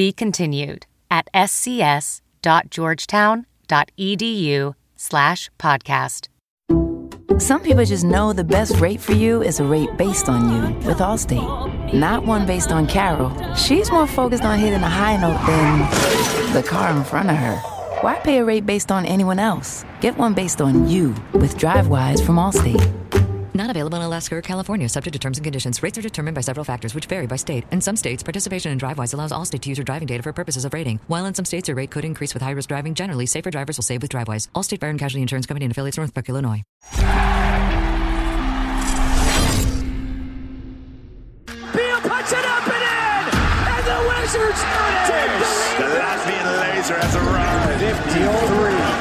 Be continued at scs.georgetown.edu slash podcast. Some people just know the best rate for you is a rate based on you with Allstate, not one based on Carol. She's more focused on hitting a high note than the car in front of her. Why pay a rate based on anyone else? Get one based on you with DriveWise from Allstate. Not available in Alaska or California, subject to terms and conditions. Rates are determined by several factors, which vary by state. In some states, participation in DriveWise allows Allstate to use your driving data for purposes of rating. While in some states, your rate could increase with high risk driving. Generally, safer drivers will save with DriveWise. Allstate Fire and Casualty Insurance Company and affiliates, Northbrook, Illinois. Beal puts it up and in, and the Wizards take the lead. The Latvian laser has arrived. 53,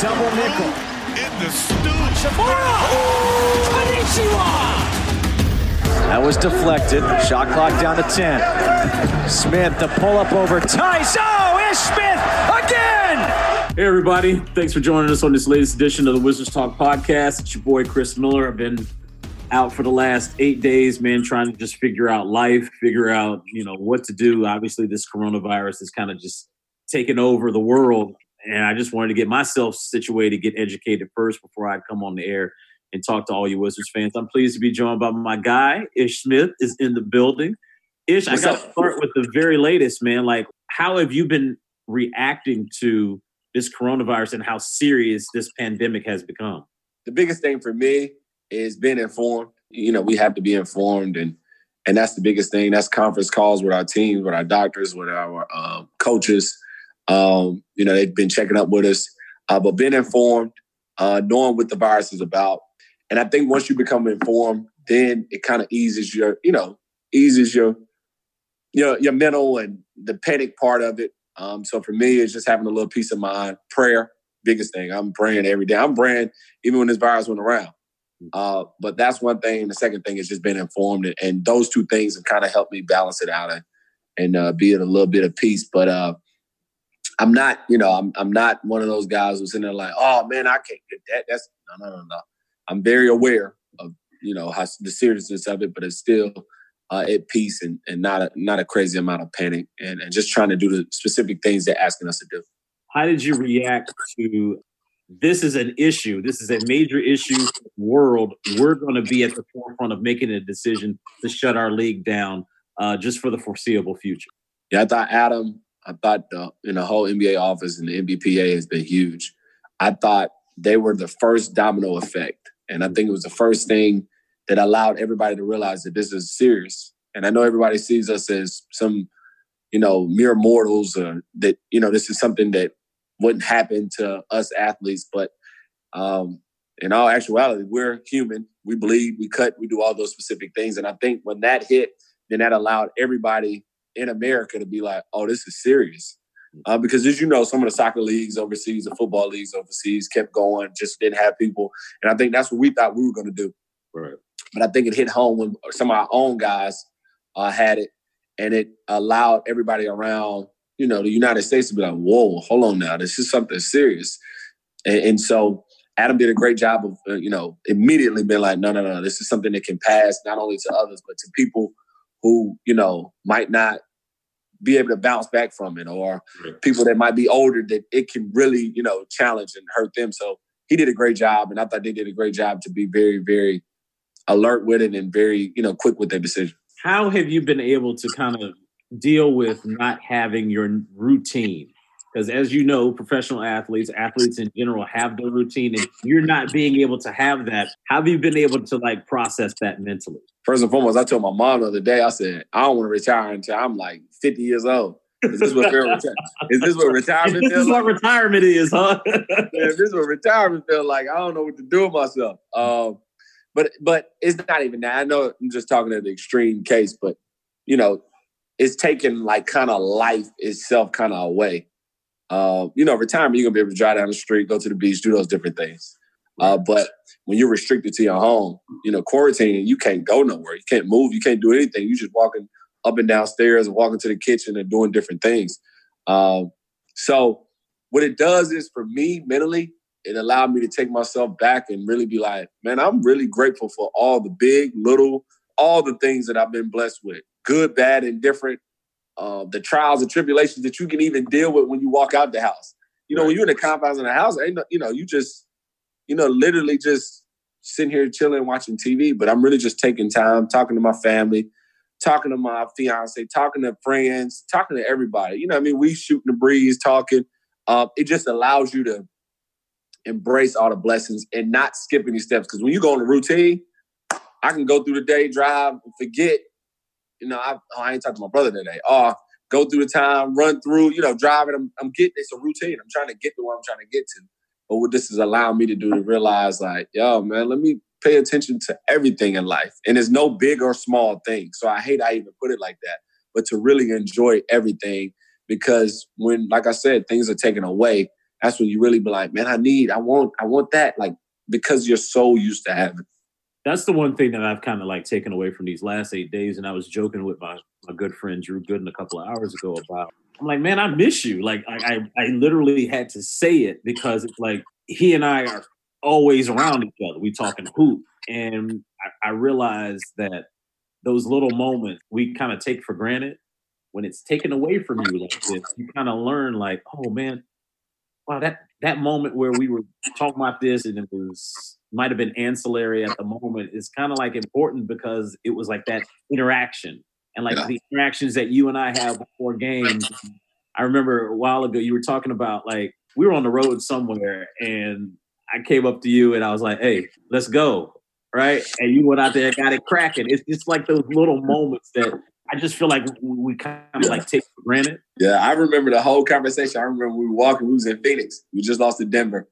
double nickel. Konnichiwa! That was deflected. Shot clock down to 10. Smith, the pull up over Tice. Oh, Ish Smith again! Hey, everybody. Thanks for joining us on this latest edition of the Wizards Talk podcast. It's your boy, Chris Miller. I've been out for the last eight days, man, trying to just figure out life, figure out, you know, what to do. Obviously, this coronavirus has kind of just taken over the world. And I just wanted to get myself situated, get educated first before I come on the air and talk to all you Wizards fans. I'm pleased to be joined by my guy, Ish Smith, is in the building. Ish, What's I got to start with the very latest, man. Like, how have you been reacting to this coronavirus and how serious this pandemic has become? the biggest thing for me is being informed. You know, we have to be informed, and and that's the biggest thing. That's conference calls with our teams, with our doctors, with our um, coaches. Um, you know, they've been checking up with us, uh, but being informed, uh, knowing what the virus is about, and I think once you become informed, then it kind of eases your, you know, eases your your your mental and the panic part of it. Um, so for me, it's just having a little peace of mind, prayer, biggest thing. I'm praying every day. I'm praying even when this virus went around. Uh, but that's one thing. The second thing is just being informed, and, and those two things have kind of helped me balance it out and and uh, be in a little bit of peace. But uh, I'm not, you know, I'm I'm not one of those guys who's in there like, oh man, I can't get that. That's no, no, no, no. I'm very aware of you know how the seriousness of it, but it's still uh, at peace and, and not a, not a crazy amount of panic, and, and just trying to do the specific things they're asking us to do. how did you react to this is an issue this is a major issue world we're going to be at the forefront of making a decision to shut our league down uh, just for the foreseeable future Yeah, I thought Adam, I thought the whole NBA office and the NBPA has been huge. I thought they were the first domino effect. And I think it was the first thing that allowed everybody to realize that this is serious. And I know everybody sees us as some, you know, mere mortals or that, you know, this is something that wouldn't happen to us athletes. But um, in all actuality, we're human. We bleed, we cut, we do all those specific things. And I think when that hit, then that allowed everybody in America to be like, oh, this is serious. Uh, because as you know, some of the soccer leagues overseas, the football leagues overseas kept going, just didn't have people. And I think that's what we thought we were going to do. right But I think it hit home when some of our own guys uh, had it, and it allowed everybody around, you know, the United States to be like, "Whoa, hold on now, this is something serious." And, and so Adam did a great job of, uh, you know, immediately being like, "No, no, no, this is something that can pass not only to others but to people who, you know, might not be able to bounce back from it, or Right. people that might be older that it can really, you know, challenge and hurt them." So he did a great job, and I thought they did a great job to be very, very alert with it and very, you know, quick with their decision. how have you been able to kind of deal with not having your routine because as you know professional athletes athletes in general have their routine and you're not being able to have that how have you been able to like process that mentally First and foremost, I told my mom the other day, I said, I don't want to retire until I'm like 50 years old. Is this what reti- is this what retirement this is what retirement is huh this is what retirement feels like, I don't know what to do with myself. Um, but but it's not even that. I know I'm just talking to the extreme case, but you know, it's taken like kind of life itself kind of away. Uh, you know, retirement, you're gonna be able to drive down the street, go to the beach, do those different things. Uh, but when you're restricted to your home, you know, quarantining, you can't go nowhere. You can't move. You can't do anything. You're just walking up and down stairs and walking to the kitchen and doing different things. Um, so what it does is for me mentally, it allowed me to take myself back and really be like, man, I'm really grateful for all the big, little, all the things that I've been blessed with, good, bad, and different. Uh, the trials and tribulations that you can even deal with when you walk out the house. You know, when you're in the confines of the house, ain't no, you know, you just, you know, literally just sitting here chilling, watching TV. But I'm really just taking time, talking to my family, talking to my fiance, talking to friends, talking to everybody. You know, I mean, we shooting the breeze, talking. Uh, it just allows you to embrace all the blessings and not skip any steps. Because when you go on a routine, I can go through the day, drive, and forget. You know, I, oh, I ain't talking to my brother today. Oh, go through the time, run through. You know, driving. I'm, I'm getting it's a routine. I'm trying to get to where I'm trying to get to. But what this is allowing me to do to realize, like, yo, man, let me pay attention to everything in life. And there's no big or small thing. So I hate I even put it like that, but to really enjoy everything because when, like I said, things are taken away, that's when you really be like, man, I need, I want, I want that. Like, because you're so used to having. That's the one thing that I've kind of like taken away from these last eight days. And I was joking with my, my good friend Drew Gooden a couple of hours ago about, I'm like, man, I miss you. Like, I, I, I literally had to say it because it's like he and I are always around each other. We talking hoop, and I, I realized that those little moments we kind of take for granted. When it's taken away from you like this, you kind of learn like, oh man, wow, that that moment where we were talking about this and it was might have been ancillary at the moment is kind of like important because it was like that interaction and like yeah. the interactions that you and I have before games. I remember a while ago you were talking about like we were on the road somewhere and I came up to you and I was like, hey, let's go. Right. And you went out there and got it cracking. It's just like those little moments that I just feel like we kind of like take for granted. Yeah, I remember the whole conversation. I remember we were walking, we was in Phoenix. We just lost to Denver.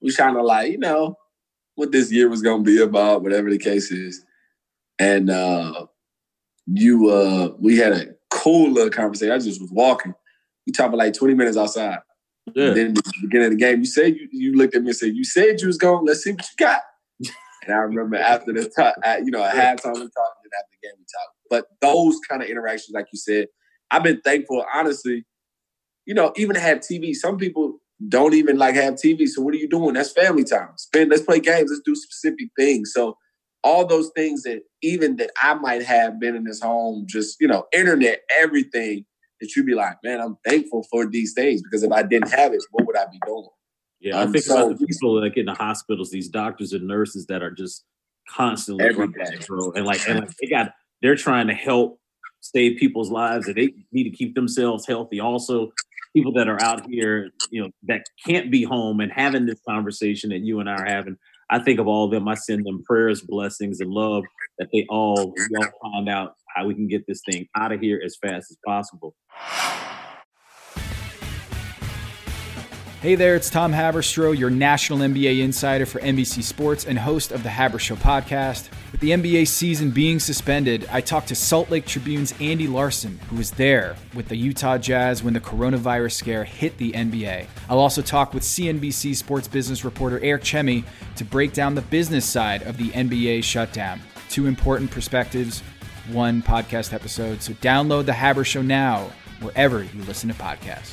We trying to like, you know, what this year was gonna be about, whatever the case is. And uh you uh we had a cool little conversation. I just was walking. We talked for like 20 minutes outside. Yeah. And then the beginning of the game, you said you, you looked at me and said, "You said you was going. Let's see what you got." and I remember after the t- you know, at halftime we talked, and after the game we talked. But those kind of interactions, like you said, I've been thankful. Honestly, you know, even to have TV. Some people don't even like have TV. So what are you doing? That's family time. Spend. Let's play games. Let's do specific things. So all those things that even that I might have been in this home, just you know, internet, everything that you'd be like, man, I'm thankful for these things because if I didn't have it, what would I be doing? Yeah, um, I think so, about the people like in the hospitals, these doctors and nurses that are just constantly day. and like and like they got they're trying to help save people's lives and they need to keep themselves healthy. Also, people that are out here, you know, that can't be home and having this conversation that you and I are having. I think of all of them. I send them prayers, blessings, and love that they all all find out how we can get this thing out of here as fast as possible. Hey there, it's Tom Haberstroh, your national NBA insider for NBC Sports and host of the Haber Show podcast. With the NBA season being suspended, I talked to Salt Lake Tribune's Andy Larsen, who was there with the Utah Jazz when the coronavirus scare hit the NBA. I'll also talk with CNBC sports business reporter Eric Chemi to break down the business side of the NBA shutdown. Two important perspectives one podcast episode. So download the Haber Show now, wherever you listen to podcasts.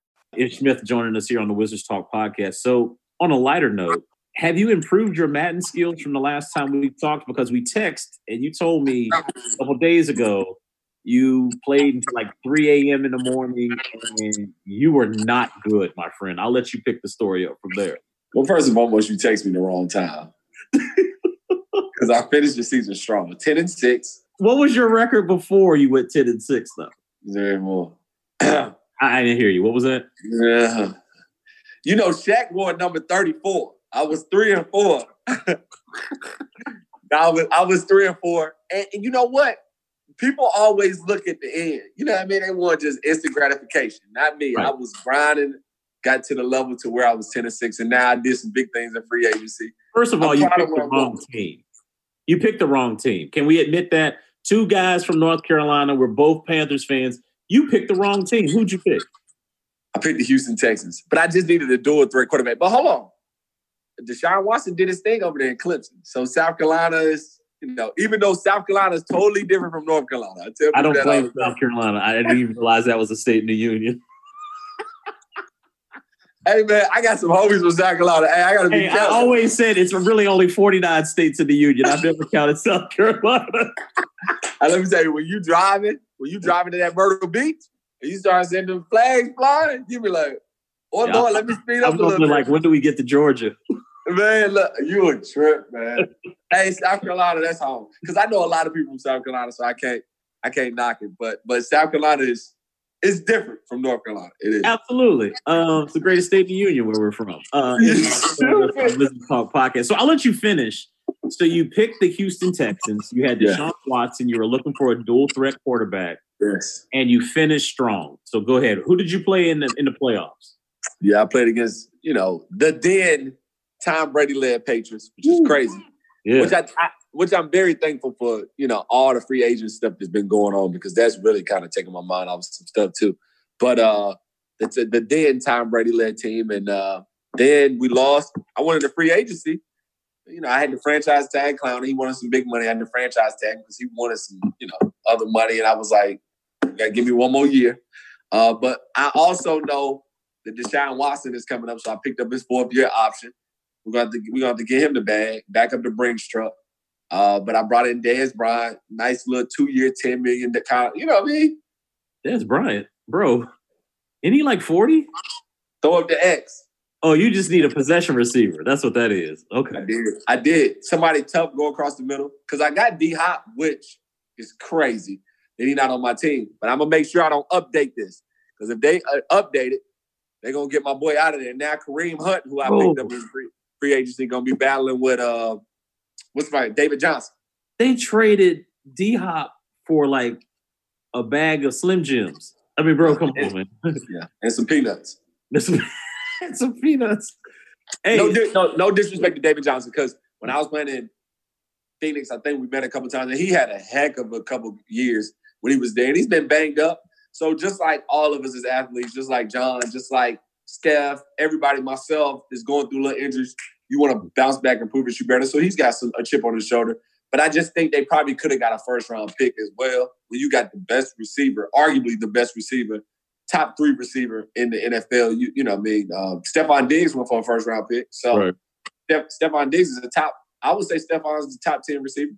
Ish Smith joining us here on the Wizards Talk podcast. So, on a lighter note, have you improved your Madden skills from the last time we talked? Because we text and you told me a couple days ago you played until like 3 a.m. in the morning and you were not good, my friend. I'll let you pick the story up from there. Well, first and foremost, you text me the wrong time because I finished the season strong, ten and six. what was your record before you went ten and six though? Zero four. I, didn't hear you. What was that? Yeah. You know, Shaq wore number 34. I was three and four. I was I was three and four. And, and, you know what? People always look at the end. You know what I mean? They want just instant gratification. Not me. Right. I was grinding, got to the level to where I was 10 and 6, and now I did some big things in free agency. First of all, I'm you picked the wrong team. You picked the wrong team. Can we admit that? Two guys from North Carolina were both Panthers fans. You picked the wrong team. Who'd you pick? I picked the Houston Texans, but I just needed a dual threat quarterback. But hold on. Deshaun Watson did his thing over there in Clemson. So South Carolina is, you know, even though South Carolina is totally different from North Carolina. I, I don't play South Carolina. I didn't even realize that was a state in the union. hey man, I got some homies from South Carolina. Hey, I gotta be hey, I always said it's really only 49 states in the union. I've never counted South Carolina. let me tell you, when you driving, when you driving to that Myrtle Beach, and you start sending flags flying, you be like, oh yeah, Lord, let me speed up I'm a little bit. Like, when do we get to Georgia? Man, look, you a trip, man. hey, South Carolina, that's home. Because I know a lot of people from South Carolina, so I can't I can't knock it. But but South Carolina is is different from North Carolina. It is. Absolutely. Um, it's the greatest state in the union where we're from. Uh, Talk podcast. So I'll let you finish. So you picked the Houston Texans. You had Deshaun yeah. Watson. You were looking for a dual threat quarterback. Yes. And you finished strong. So go ahead. Who did you play in the in the playoffs? Yeah, I played against, you know, the then Tom Brady led Patriots, which is crazy. Yeah. Which I, I, which I'm very thankful for, you know, all the free agent stuff that's been going on because that's really kind of taking my mind off some stuff too. But uh it's a, the then Tom Brady led team and uh then we lost. I wanted a free agency. You know, I had the franchise tag clown. He wanted some big money. I had the franchise tag because he wanted some, you know, other money. And I was like, you gotta give me one more year. Uh, but I also know that Deshaun Watson is coming up, so I picked up his fourth year option. We're going to we're going to get him the bag, back up the Brinks truck. Uh, but I brought in Dez Bryant, nice little two year, ten million. You know what I mean? Dez Bryant, bro, isn't he like forty? Throw up the X. Oh, you just need a possession receiver. That's what that is. Okay. I did. I did. Somebody tough go across the middle because I got D Hop, which is crazy that he's not on my team. But I'm gonna make sure I don't update this because if they uh, update it, they're gonna get my boy out of there. Now Kareem Hunt, who I picked up in free, free agency, gonna be battling with uh, what's my David Johnson. They traded D Hop for like a bag of Slim Jims. I mean, bro, come on, man. yeah, and some peanuts. And some, peanuts. Hey, no, no, no disrespect to David Johnson, because when I was playing in Phoenix, I think we met a couple times, and he had a heck of a couple years when he was there. And he's been banged up. So just like all of us as athletes, just like John, just like Steph, everybody, myself is going through little injuries. You want to bounce back and prove that you're better. So he's got some, a chip on his shoulder. But I just think they probably could have got a first round pick as well. When you got the best receiver, arguably the best receiver, top three receiver in the NFL. You you know what I mean? Um, Stefon Diggs went for a first round pick. So right. Steph, Stefon Diggs is the top. I would say Stefon is the top ten receiver.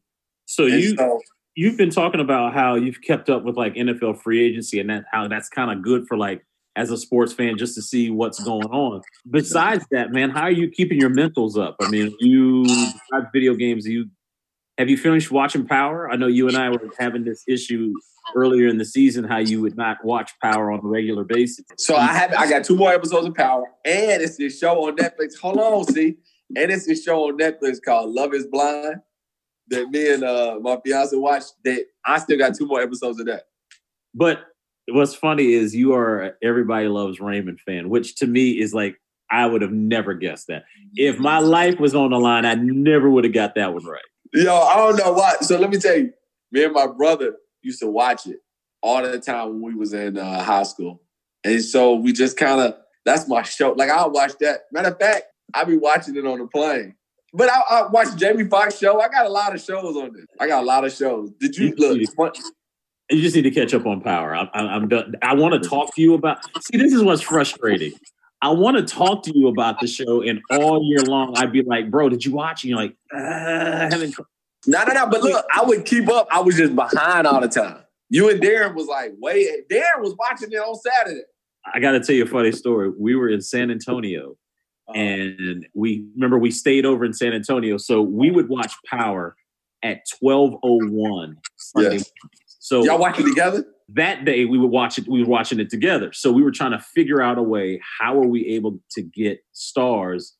So and you so, you've been talking about how you've kept up with like NFL free agency and that how that's kind of good for like as a sports fan just to see what's going on. Besides that, man, how are you keeping your mentals up? I mean, you have video games. You have you finished watching Power? I know you and I were having this issue earlier in the season how you would not watch Power on a regular basis. So I have I got two more episodes of Power, and it's this show on Netflix. Hold on, see, and it's this show on Netflix called Love Is Blind that me and uh, my fiance watched. That I still got two more episodes of that. But what's funny is you are everybody loves Raymond fan, which to me is like I would have never guessed that. If my life was on the line, I never would have got that one right. Yo, I don't know why. So let me tell you, me and my brother used to watch it all the time when we was in uh, high school, and so we just kind of that's my show. Like I'll watch that. Matter of fact, I'll be watching it on the plane. But I, I watched Jamie Foxx show. I got a lot of shows on this. I got a lot of shows. Did you look? You just need to catch up on Power. I, I'm done. I want to talk to you about. See, this is what's frustrating. I want to talk to you about the show, and all year long, I'd be like, "Bro, did you watch?" And you're like, uh, "I haven't." No, no, no. But look, I would keep up. I was just behind all the time. You and Darren was like, "Wait." Darren was watching it on Saturday. I got to tell you a funny story. We were in San Antonio, uh-huh. and we remember we stayed over in San Antonio, so we would watch Power at 1201 Sunday. Yes. So Y'all watching together? that day we would watch it we were watching it together so we were trying to figure out a way how are we able to get Starz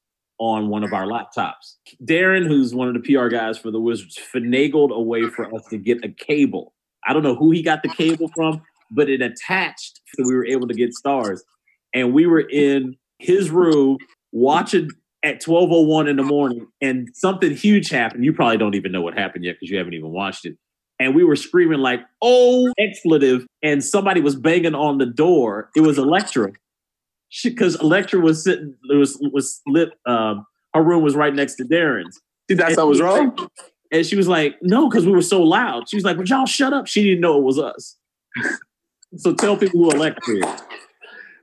on one of our laptops. Darren who's one of the pr guys for the wizards finagled a way for us to get a cable. I don't know who he got the cable from but it attached so we were able to get Starz. And we were in his room watching at 1201 in the morning and something huge happened. You probably don't even know what happened yet because you haven't even watched it. And we were screaming like "oh expletive," and somebody was banging on the door. It was Electra, because Electra was sitting. It was was lit. Um, her room was right next to Darren's. See, that's what was wrong. And she was like, "No," because we were so loud. She was like, "But y'all shut up." She didn't know it was us. so tell people who Electra is.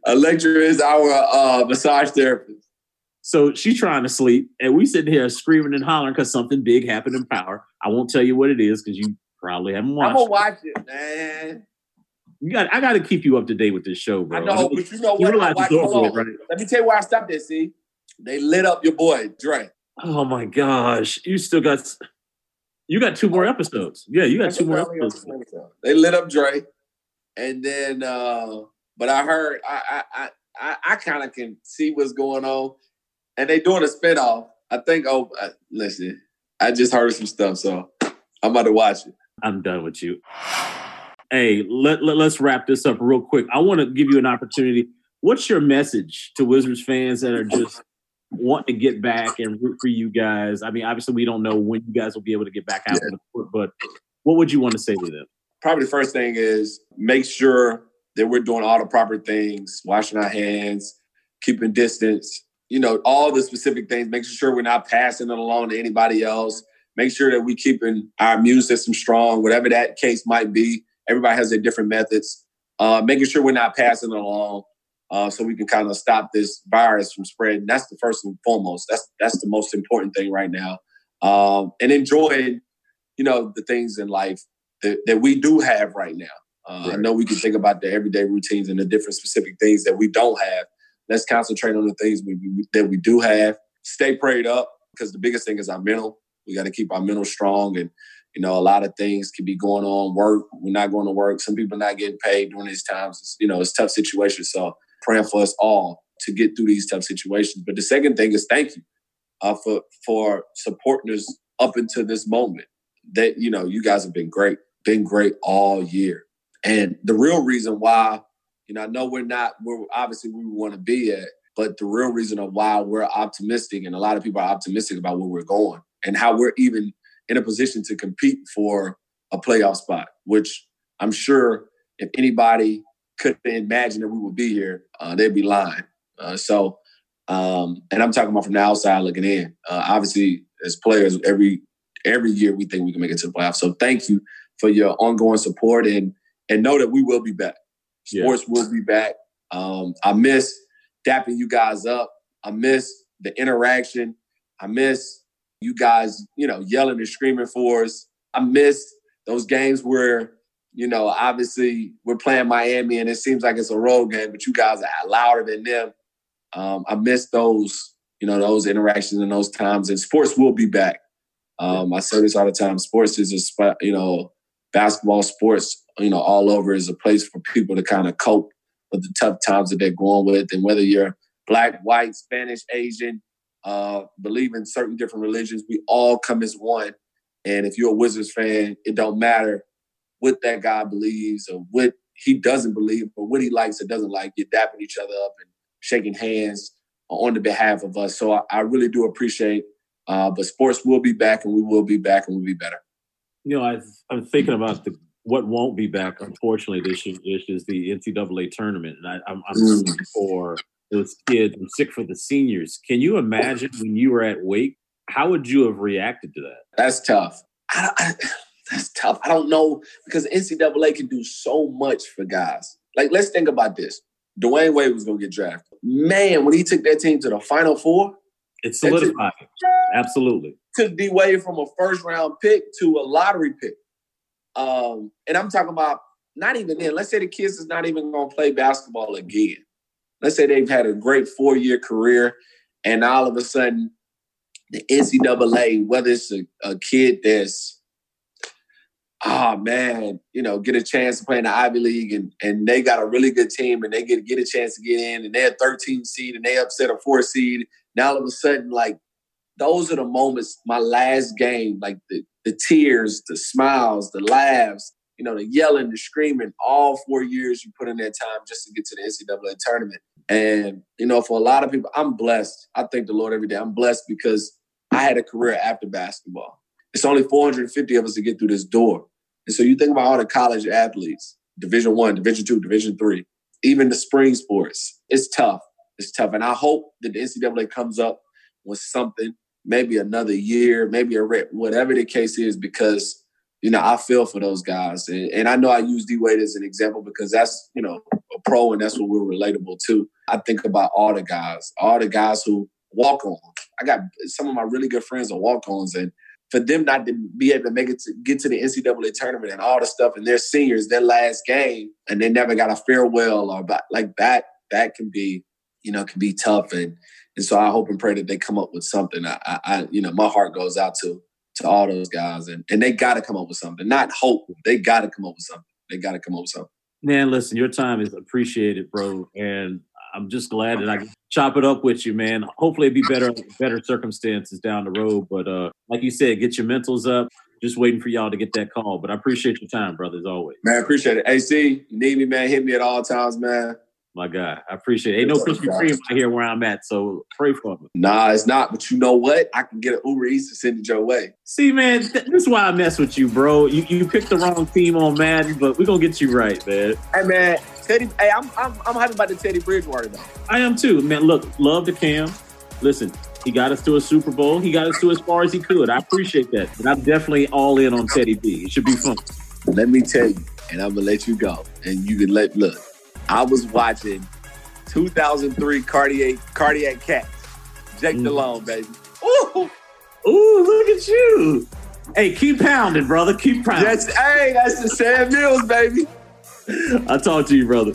Electra is our uh, massage therapist. So she's trying to sleep, and we sitting here screaming and hollering because something big happened in Power. I won't tell you what it is because you probably haven't watched. I'm gonna it. watch it, man. You got. I got to keep you up to date with this show, bro. I know, but you know what? I watched, hold on. with, right? Let me tell you why I stopped there. See, they lit up your boy Dre. Oh my gosh, you still got. You got two more episodes. Yeah, you got That's two more episodes. They lit up Dre, and then, uh but I heard I I I, I, I kind of can see what's going on, and they doing a spinoff. I think. Oh, uh, listen, I just heard some stuff, so I'm about to watch it. I'm done with you. Hey, let, let us wrap this up real quick. I want to give you an opportunity. What's your message to Wizards fans that are just wanting to get back and root for you guys? I mean, obviously, we don't know when you guys will be able to get back out the court, but what would you want to say to them? Probably the first thing is make sure that we're doing all the proper things, washing our hands, keeping distance. You know, all the specific things. Making sure we're not passing it along to anybody else. Make sure that we're keeping our immune system strong, whatever that case might be. Everybody has their different methods. Uh, making sure we're not passing it along, uh, so we can kind of stop this virus from spreading. That's the first and foremost. That's that's the most important thing right now. Um, and enjoying, you know, the things in life that, that we do have right now. Uh, I know we can think about the everyday routines and the different specific things that we don't have. Let's concentrate on the things we, we, that we do have. Stay prayed up because the biggest thing is our mental. We got to keep our mental strong, and you know, a lot of things can be going on. Work, we're not going to work. Some people not getting paid during these times. It's, you know, it's tough situations. So praying for us all to get through these tough situations. But the second thing is thank you uh, for for supporting us up until this moment. That you know, you guys have been great, been great all year. And the real reason why, you know, I know we're not where obviously we want to be at, but the real reason of why we're optimistic and a lot of people are optimistic about where we're going and how we're even in a position to compete for a playoff spot, which I'm sure if anybody could imagine that we would be here, uh, they'd be lying. Uh, so, um, and I'm talking about from the outside looking in. Uh, obviously, as players, every every year we think we can make it to the playoffs. So, thank you for your ongoing support and and know that we will be back. Yeah. Sports will be back. Um, I miss dapping you guys up. I miss the interaction. I miss you guys, you know, yelling and screaming for us. I miss those games where, you know, obviously we're playing Miami and it seems like it's a road game, but you guys are louder than them. Um, I miss those, you know, those interactions and those times. And sports will be back. Um, I say this all the time. Sports is a spot, you know, basketball, sports, you know, all over is a place for people to kind of cope with the tough times that they're going with. And whether you're black, white, Spanish, Asian, uh, believe in certain different religions, we all come as one. And if you're a Wizards fan, it don't matter what that guy believes or what he doesn't believe or what he likes or doesn't like. You're dapping each other up and shaking hands on the behalf of us. So I, I really do appreciate. Uh, but sports will be back, and we will be back, and we'll be better. You know, I, I'm thinking about the what won't be back. Unfortunately, this is, this is the NCAA tournament, and I, I'm, I'm Mm. for those kids. I'm sick for the seniors. Can you imagine when you were at Wake? How would you have reacted to that? That's tough. I, I, that's tough. I don't know because NCAA can do so much for guys. Like, let's think about this. Dwyane Wade was going to get drafted. Man, when he took that team to the Final Four, it. solidified. Absolutely. took D Wade from a first round pick to a lottery pick. Um, and I'm talking about not even then. Let's say the kids is not even going to play basketball again. Let's say they've had a great four year career, and all of a sudden, the NCAA, whether it's a, a kid that's oh man, you know, get a chance to play in the Ivy League and and they got a really good team and they get get a chance to get in and they're 13 seed and they upset a four seed. Now all of a sudden, like those are the moments, my last game, like the the tears, the smiles, the laughs, you know, the yelling, the screaming, all four years you put in that time just to get to the NCAA tournament. And, you know, for a lot of people, I'm blessed. I thank the Lord every day. I'm blessed because I had a career after basketball. It's only 450 of us to get through this door. And so you think about all the college athletes, Division One, Division Two, Division Three, even the spring sports. It's tough. It's tough. And I hope that the NCAA comes up with something, maybe another year, maybe a rep, whatever the case is, because you know I feel for those guys, and, and I know I use D Wade as an example because that's you know pro, and that's what we're relatable to. I think about all the guys, all the guys who walk on. I got some of my really good friends are walk ons, and for them not to be able to make it to get to the NCAA tournament and all the stuff, and their seniors, their last game, and they never got a farewell or like that, that can be, you know, can be tough. And and so I hope and pray that they come up with something. I, I you know, my heart goes out to to all those guys, and and they got to come up with something. Not hope, they got to come up with something. They got to come up with something. Man, listen, your time is appreciated, bro, and I'm just glad that I can chop it up with you, man. Hopefully, it be better better circumstances down the road. But uh, like you said, get your mentals up. Just waiting for y'all to get that call. But I appreciate your time, brother, as always. Man, I appreciate it. AC, you need me, man. Hit me at all times, man. My guy, I appreciate it. Ain't no Krispy Kreme out here where I'm at, so pray for me. Nah, it's not. But you know what? I can get an Uber Eats to send it your way. See, man, th- this is why I mess with you, bro. You you picked the wrong team on Madden, but we're gonna get you right, man. Hey, man, Teddy. Hey, I'm I'm I'm happy about the Teddy Bridgewater though. I am too, man. Look, love the Cam. Listen, he got us to a Super Bowl. He got us to as far as he could. I appreciate that, but I'm definitely all in on Teddy B. It should be fun. Let me tell you, and I'm gonna let you go, and you can let look. I was watching 2003 cardiac cardiac cats. Jake mm. Delhomme, baby. Ooh, ooh, look at you. Hey, keep pounding, brother. Keep pounding. That's hey, that's the Sam Mills, baby. I'll talk to you, brother.